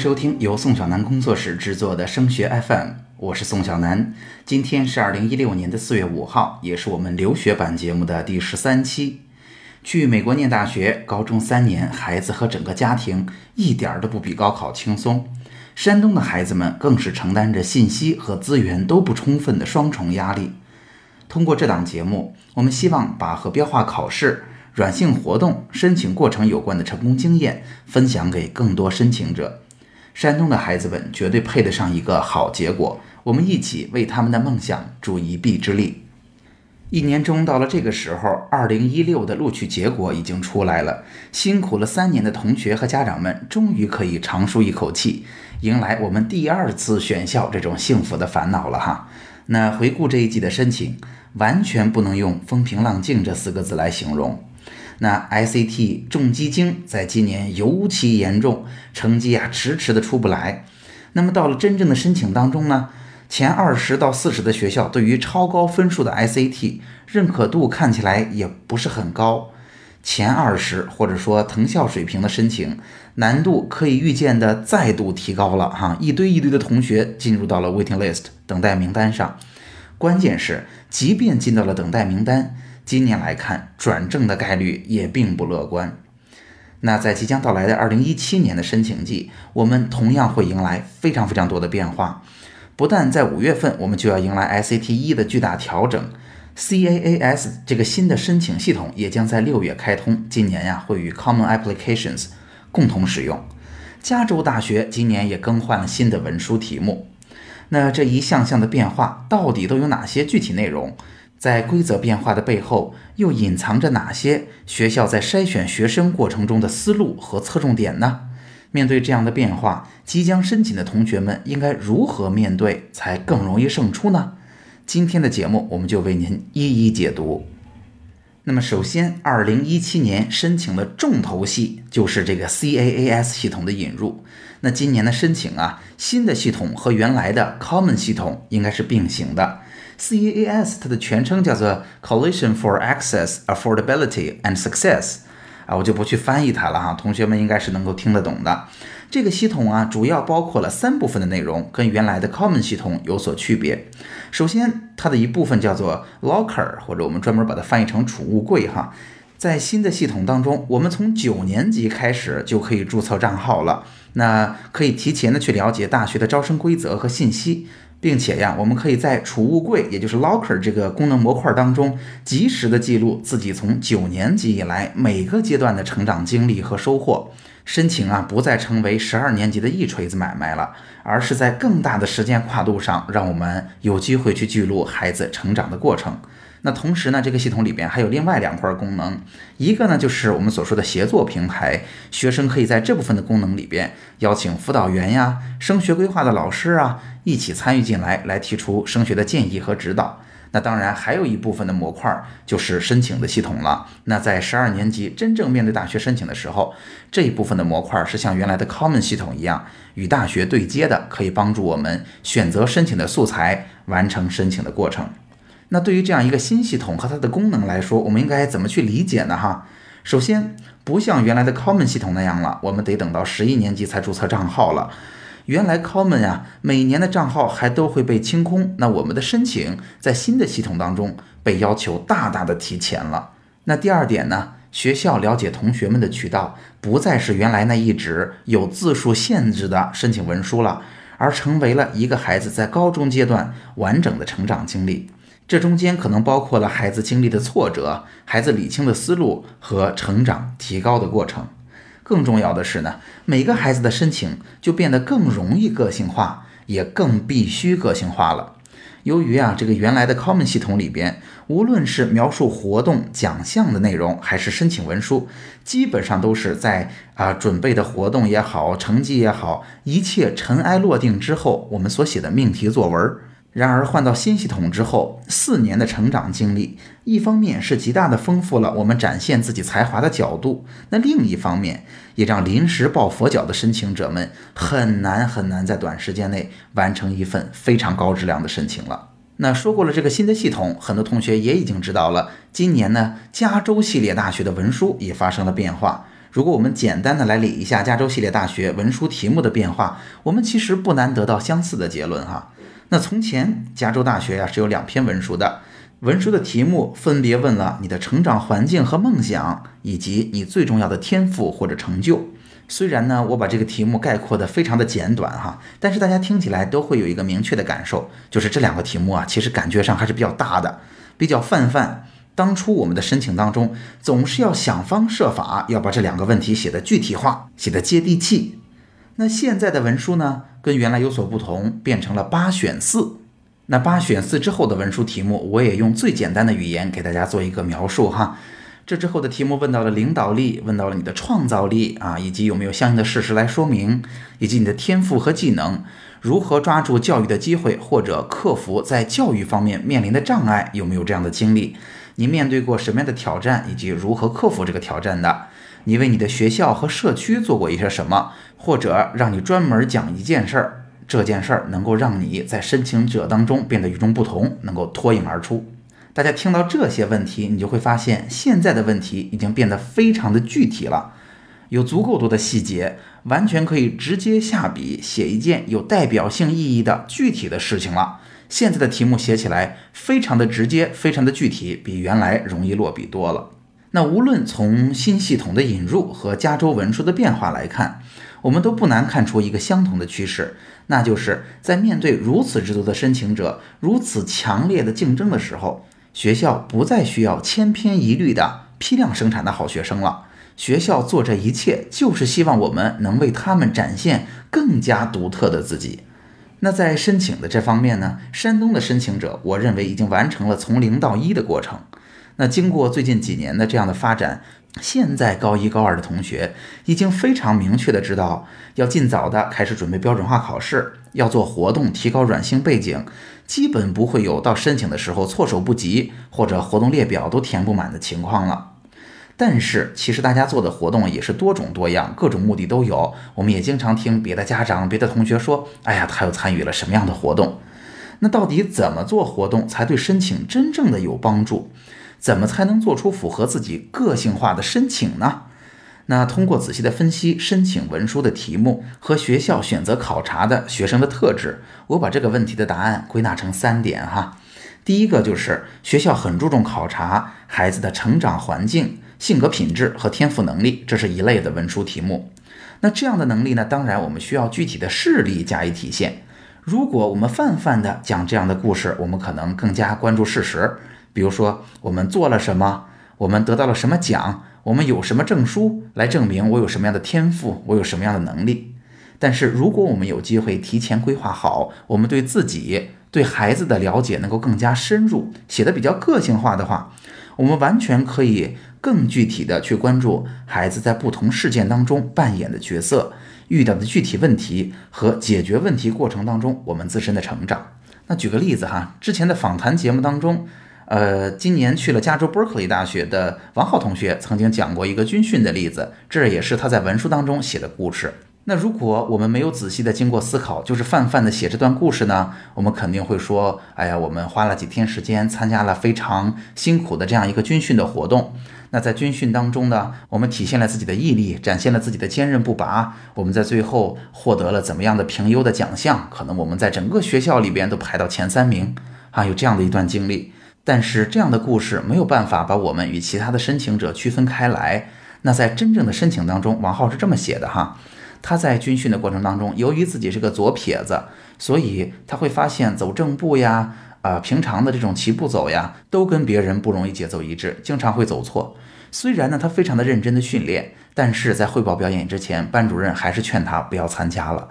收听由宋小南工作室制作的升学 FM，我是宋小南。今天是二零一六年的四月五号，也是我们留学版节目的第十三期。去美国念大学，高中三年，孩子和整个家庭一点都不比高考轻松。山东的孩子们更是承担着信息和资源都不充分的双重压力。通过这档节目，我们希望把和标化考试、软性活动、申请过程有关的成功经验分享给更多申请者。山东的孩子们绝对配得上一个好结果，我们一起为他们的梦想助一臂之力。一年中到了这个时候，二零一六的录取结果已经出来了，辛苦了三年的同学和家长们终于可以长舒一口气，迎来我们第二次选校这种幸福的烦恼了哈。那回顾这一季的申请，完全不能用风平浪静这四个字来形容。那 ICT 重基金在今年尤其严重，成绩啊迟迟的出不来。那么到了真正的申请当中呢，前二十到四十的学校对于超高分数的 ICT 认可度看起来也不是很高。前二十或者说藤校水平的申请难度可以预见的再度提高了哈，一堆一堆的同学进入到了 waiting list 等待名单上。关键是，即便进到了等待名单。今年来看，转正的概率也并不乐观。那在即将到来的二零一七年的申请季，我们同样会迎来非常非常多的变化。不但在五月份，我们就要迎来 SAT 一的巨大调整，CAAS 这个新的申请系统也将在六月开通。今年呀，会与 Common Applications 共同使用。加州大学今年也更换了新的文书题目。那这一项项的变化，到底都有哪些具体内容？在规则变化的背后，又隐藏着哪些学校在筛选学生过程中的思路和侧重点呢？面对这样的变化，即将申请的同学们应该如何面对才更容易胜出呢？今天的节目，我们就为您一一解读。那么，首先，二零一七年申请的重头戏就是这个 CAAS 系统的引入。那今年的申请啊，新的系统和原来的 Common 系统应该是并行的。C A S，它的全称叫做 Coalition for Access, Affordability and Success，啊，我就不去翻译它了哈，同学们应该是能够听得懂的。这个系统啊，主要包括了三部分的内容，跟原来的 Common 系统有所区别。首先，它的一部分叫做 Locker，或者我们专门把它翻译成储物柜哈。在新的系统当中，我们从九年级开始就可以注册账号了，那可以提前的去了解大学的招生规则和信息。并且呀，我们可以在储物柜，也就是 locker 这个功能模块当中，及时的记录自己从九年级以来每个阶段的成长经历和收获。申请啊，不再成为十二年级的一锤子买卖了，而是在更大的时间跨度上，让我们有机会去记录孩子成长的过程。那同时呢，这个系统里边还有另外两块功能，一个呢就是我们所说的协作平台，学生可以在这部分的功能里边邀请辅导员呀、升学规划的老师啊一起参与进来，来提出升学的建议和指导。那当然还有一部分的模块就是申请的系统了。那在十二年级真正面对大学申请的时候，这一部分的模块是像原来的 Common 系统一样与大学对接的，可以帮助我们选择申请的素材，完成申请的过程。那对于这样一个新系统和它的功能来说，我们应该怎么去理解呢？哈，首先不像原来的 Common 系统那样了，我们得等到十一年级才注册账号了。原来 Common 呀，每年的账号还都会被清空。那我们的申请在新的系统当中被要求大大的提前了。那第二点呢，学校了解同学们的渠道不再是原来那一纸有字数限制的申请文书了，而成为了一个孩子在高中阶段完整的成长经历。这中间可能包括了孩子经历的挫折、孩子理清的思路和成长提高的过程。更重要的是呢，每个孩子的申请就变得更容易个性化，也更必须个性化了。由于啊，这个原来的 Common 系统里边，无论是描述活动奖项的内容，还是申请文书，基本上都是在啊准备的活动也好，成绩也好，一切尘埃落定之后，我们所写的命题作文儿。然而换到新系统之后，四年的成长经历，一方面是极大的丰富了我们展现自己才华的角度，那另一方面也让临时抱佛脚的申请者们很难很难在短时间内完成一份非常高质量的申请了。那说过了这个新的系统，很多同学也已经知道了，今年呢，加州系列大学的文书也发生了变化。如果我们简单的来理一下加州系列大学文书题目的变化，我们其实不难得到相似的结论哈。那从前加州大学呀是有两篇文书的，文书的题目分别问了你的成长环境和梦想，以及你最重要的天赋或者成就。虽然呢我把这个题目概括的非常的简短哈，但是大家听起来都会有一个明确的感受，就是这两个题目啊其实感觉上还是比较大的，比较泛泛。当初我们的申请当中，总是要想方设法要把这两个问题写得具体化，写得接地气。那现在的文书呢，跟原来有所不同，变成了八选四。那八选四之后的文书题目，我也用最简单的语言给大家做一个描述哈。这之后的题目问到了领导力，问到了你的创造力啊，以及有没有相应的事实来说明，以及你的天赋和技能，如何抓住教育的机会，或者克服在教育方面面临的障碍，有没有这样的经历？你面对过什么样的挑战，以及如何克服这个挑战的？你为你的学校和社区做过一些什么？或者让你专门讲一件事儿，这件事儿能够让你在申请者当中变得与众不同，能够脱颖而出。大家听到这些问题，你就会发现现在的问题已经变得非常的具体了，有足够多的细节，完全可以直接下笔写一件有代表性意义的具体的事情了。现在的题目写起来非常的直接，非常的具体，比原来容易落笔多了。那无论从新系统的引入和加州文书的变化来看，我们都不难看出一个相同的趋势，那就是在面对如此之多的申请者、如此强烈的竞争的时候，学校不再需要千篇一律的批量生产的好学生了。学校做这一切，就是希望我们能为他们展现更加独特的自己。那在申请的这方面呢，山东的申请者，我认为已经完成了从零到一的过程。那经过最近几年的这样的发展，现在高一高二的同学已经非常明确的知道，要尽早的开始准备标准化考试，要做活动提高软性背景，基本不会有到申请的时候措手不及或者活动列表都填不满的情况了。但是，其实大家做的活动也是多种多样，各种目的都有。我们也经常听别的家长、别的同学说：“哎呀，他又参与了什么样的活动？”那到底怎么做活动才对申请真正的有帮助？怎么才能做出符合自己个性化的申请呢？那通过仔细的分析申请文书的题目和学校选择考察的学生的特质，我把这个问题的答案归纳成三点哈。第一个就是学校很注重考察孩子的成长环境。性格品质和天赋能力，这是一类的文书题目。那这样的能力呢？当然，我们需要具体的事例加以体现。如果我们泛泛的讲这样的故事，我们可能更加关注事实。比如说，我们做了什么，我们得到了什么奖，我们有什么证书来证明我有什么样的天赋，我有什么样的能力。但是，如果我们有机会提前规划好，我们对自己、对孩子的了解能够更加深入，写的比较个性化的话，我们完全可以。更具体的去关注孩子在不同事件当中扮演的角色，遇到的具体问题和解决问题过程当中我们自身的成长。那举个例子哈，之前的访谈节目当中，呃，今年去了加州 Berkeley 大学的王浩同学曾经讲过一个军训的例子，这也是他在文书当中写的故事。那如果我们没有仔细的经过思考，就是泛泛的写这段故事呢？我们肯定会说，哎呀，我们花了几天时间参加了非常辛苦的这样一个军训的活动。那在军训当中呢，我们体现了自己的毅力，展现了自己的坚韧不拔。我们在最后获得了怎么样的评优的奖项？可能我们在整个学校里边都排到前三名啊，有这样的一段经历。但是这样的故事没有办法把我们与其他的申请者区分开来。那在真正的申请当中，王浩是这么写的哈。他在军训的过程当中，由于自己是个左撇子，所以他会发现走正步呀，啊，平常的这种齐步走呀，都跟别人不容易节奏一致，经常会走错。虽然呢，他非常的认真的训练，但是在汇报表演之前，班主任还是劝他不要参加了。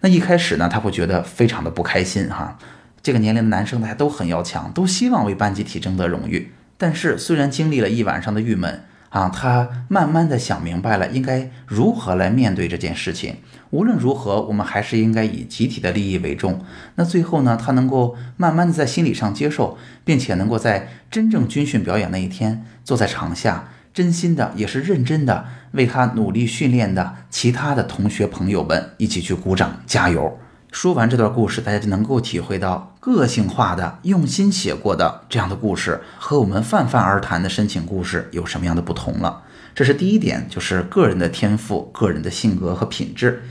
那一开始呢，他会觉得非常的不开心哈。这个年龄的男生大家都很要强，都希望为班集体争得荣誉。但是虽然经历了一晚上的郁闷。啊，他慢慢的想明白了应该如何来面对这件事情。无论如何，我们还是应该以集体的利益为重。那最后呢，他能够慢慢的在心理上接受，并且能够在真正军训表演那一天，坐在场下，真心的也是认真的为他努力训练的其他的同学朋友们一起去鼓掌加油。说完这段故事，大家就能够体会到个性化的、用心写过的这样的故事和我们泛泛而谈的申请故事有什么样的不同了。这是第一点，就是个人的天赋、个人的性格和品质。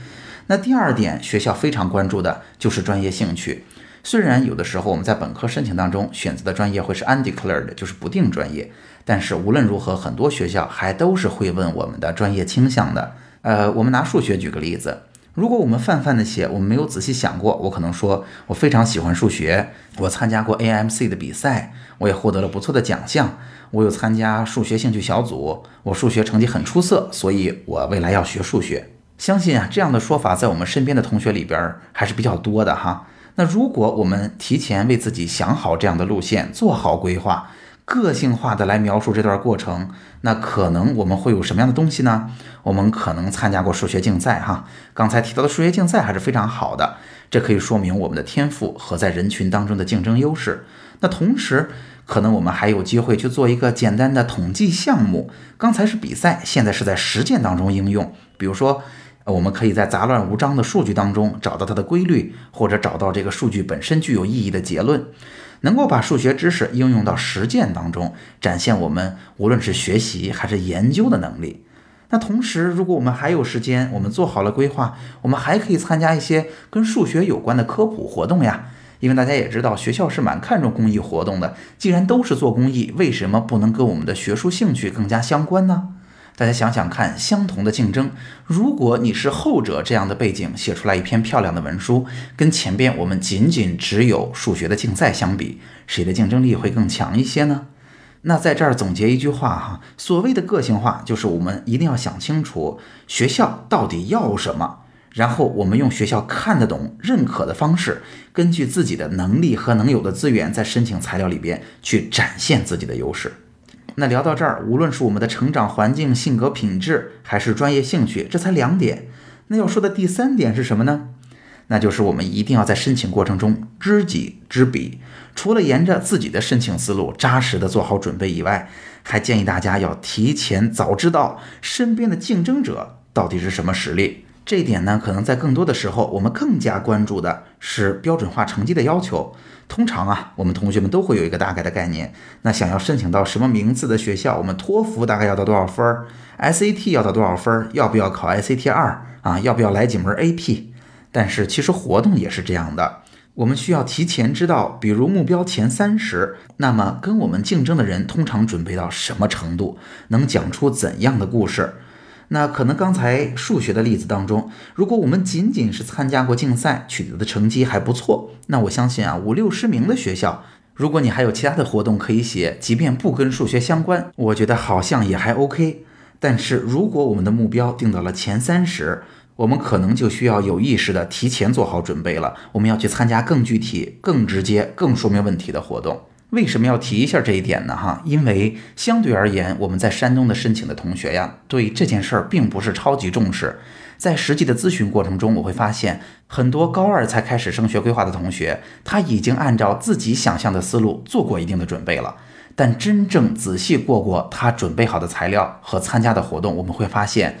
那第二点，学校非常关注的就是专业兴趣。虽然有的时候我们在本科申请当中选择的专业会是 undeclared，就是不定专业，但是无论如何，很多学校还都是会问我们的专业倾向的。呃，我们拿数学举个例子，如果我们泛泛的写，我们没有仔细想过，我可能说我非常喜欢数学，我参加过 AMC 的比赛，我也获得了不错的奖项，我有参加数学兴趣小组，我数学成绩很出色，所以我未来要学数学。相信啊，这样的说法在我们身边的同学里边还是比较多的哈。那如果我们提前为自己想好这样的路线，做好规划，个性化的来描述这段过程，那可能我们会有什么样的东西呢？我们可能参加过数学竞赛，哈，刚才提到的数学竞赛还是非常好的，这可以说明我们的天赋和在人群当中的竞争优势。那同时，可能我们还有机会去做一个简单的统计项目。刚才是比赛，现在是在实践当中应用，比如说。我们可以在杂乱无章的数据当中找到它的规律，或者找到这个数据本身具有意义的结论，能够把数学知识应用到实践当中，展现我们无论是学习还是研究的能力。那同时，如果我们还有时间，我们做好了规划，我们还可以参加一些跟数学有关的科普活动呀。因为大家也知道，学校是蛮看重公益活动的。既然都是做公益，为什么不能跟我们的学术兴趣更加相关呢？大家想想看，相同的竞争，如果你是后者这样的背景写出来一篇漂亮的文书，跟前边我们仅仅只有数学的竞赛相比，谁的竞争力会更强一些呢？那在这儿总结一句话哈，所谓的个性化，就是我们一定要想清楚学校到底要什么，然后我们用学校看得懂、认可的方式，根据自己的能力和能有的资源，在申请材料里边去展现自己的优势。那聊到这儿，无论是我们的成长环境、性格品质，还是专业兴趣，这才两点。那要说的第三点是什么呢？那就是我们一定要在申请过程中知己知彼。除了沿着自己的申请思路扎实的做好准备以外，还建议大家要提前早知道身边的竞争者到底是什么实力。这一点呢，可能在更多的时候，我们更加关注的是标准化成绩的要求。通常啊，我们同学们都会有一个大概的概念。那想要申请到什么名次的学校，我们托福大概要到多少分儿？SAT 要到多少分儿？要不要考 SAT 二啊？要不要来几门 AP？但是其实活动也是这样的，我们需要提前知道，比如目标前三十，那么跟我们竞争的人通常准备到什么程度，能讲出怎样的故事？那可能刚才数学的例子当中，如果我们仅仅是参加过竞赛，取得的成绩还不错，那我相信啊，五六十名的学校，如果你还有其他的活动可以写，即便不跟数学相关，我觉得好像也还 OK。但是如果我们的目标定到了前三十，我们可能就需要有意识的提前做好准备了，我们要去参加更具体、更直接、更说明问题的活动。为什么要提一下这一点呢？哈，因为相对而言，我们在山东的申请的同学呀，对这件事儿并不是超级重视。在实际的咨询过程中，我会发现很多高二才开始升学规划的同学，他已经按照自己想象的思路做过一定的准备了。但真正仔细过过他准备好的材料和参加的活动，我们会发现。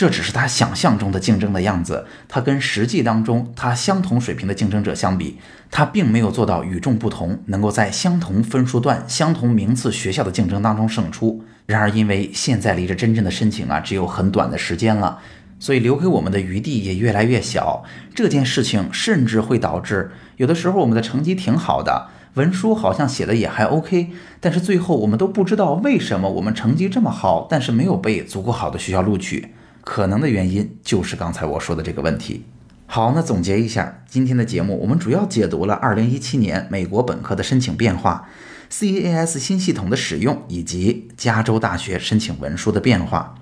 这只是他想象中的竞争的样子，他跟实际当中他相同水平的竞争者相比，他并没有做到与众不同，能够在相同分数段、相同名次学校的竞争当中胜出。然而，因为现在离着真正的申请啊只有很短的时间了，所以留给我们的余地也越来越小。这件事情甚至会导致有的时候我们的成绩挺好的，文书好像写的也还 OK，但是最后我们都不知道为什么我们成绩这么好，但是没有被足够好的学校录取。可能的原因就是刚才我说的这个问题。好，那总结一下今天的节目，我们主要解读了2017年美国本科的申请变化、CAS 新系统的使用以及加州大学申请文书的变化。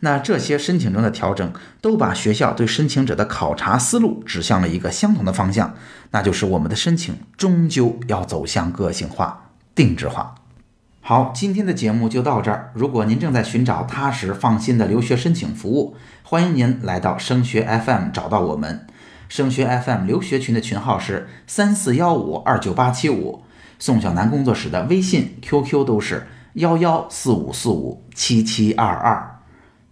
那这些申请中的调整都把学校对申请者的考察思路指向了一个相同的方向，那就是我们的申请终究要走向个性化、定制化。好，今天的节目就到这儿。如果您正在寻找踏实放心的留学申请服务，欢迎您来到升学 FM 找到我们。升学 FM 留学群的群号是三四幺五二九八七五，宋小南工作室的微信、QQ 都是幺幺四五四五七七二二。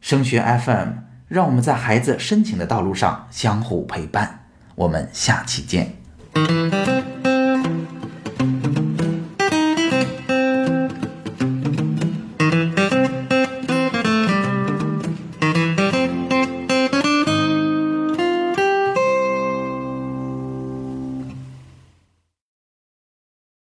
升学 FM，让我们在孩子申请的道路上相互陪伴。我们下期见。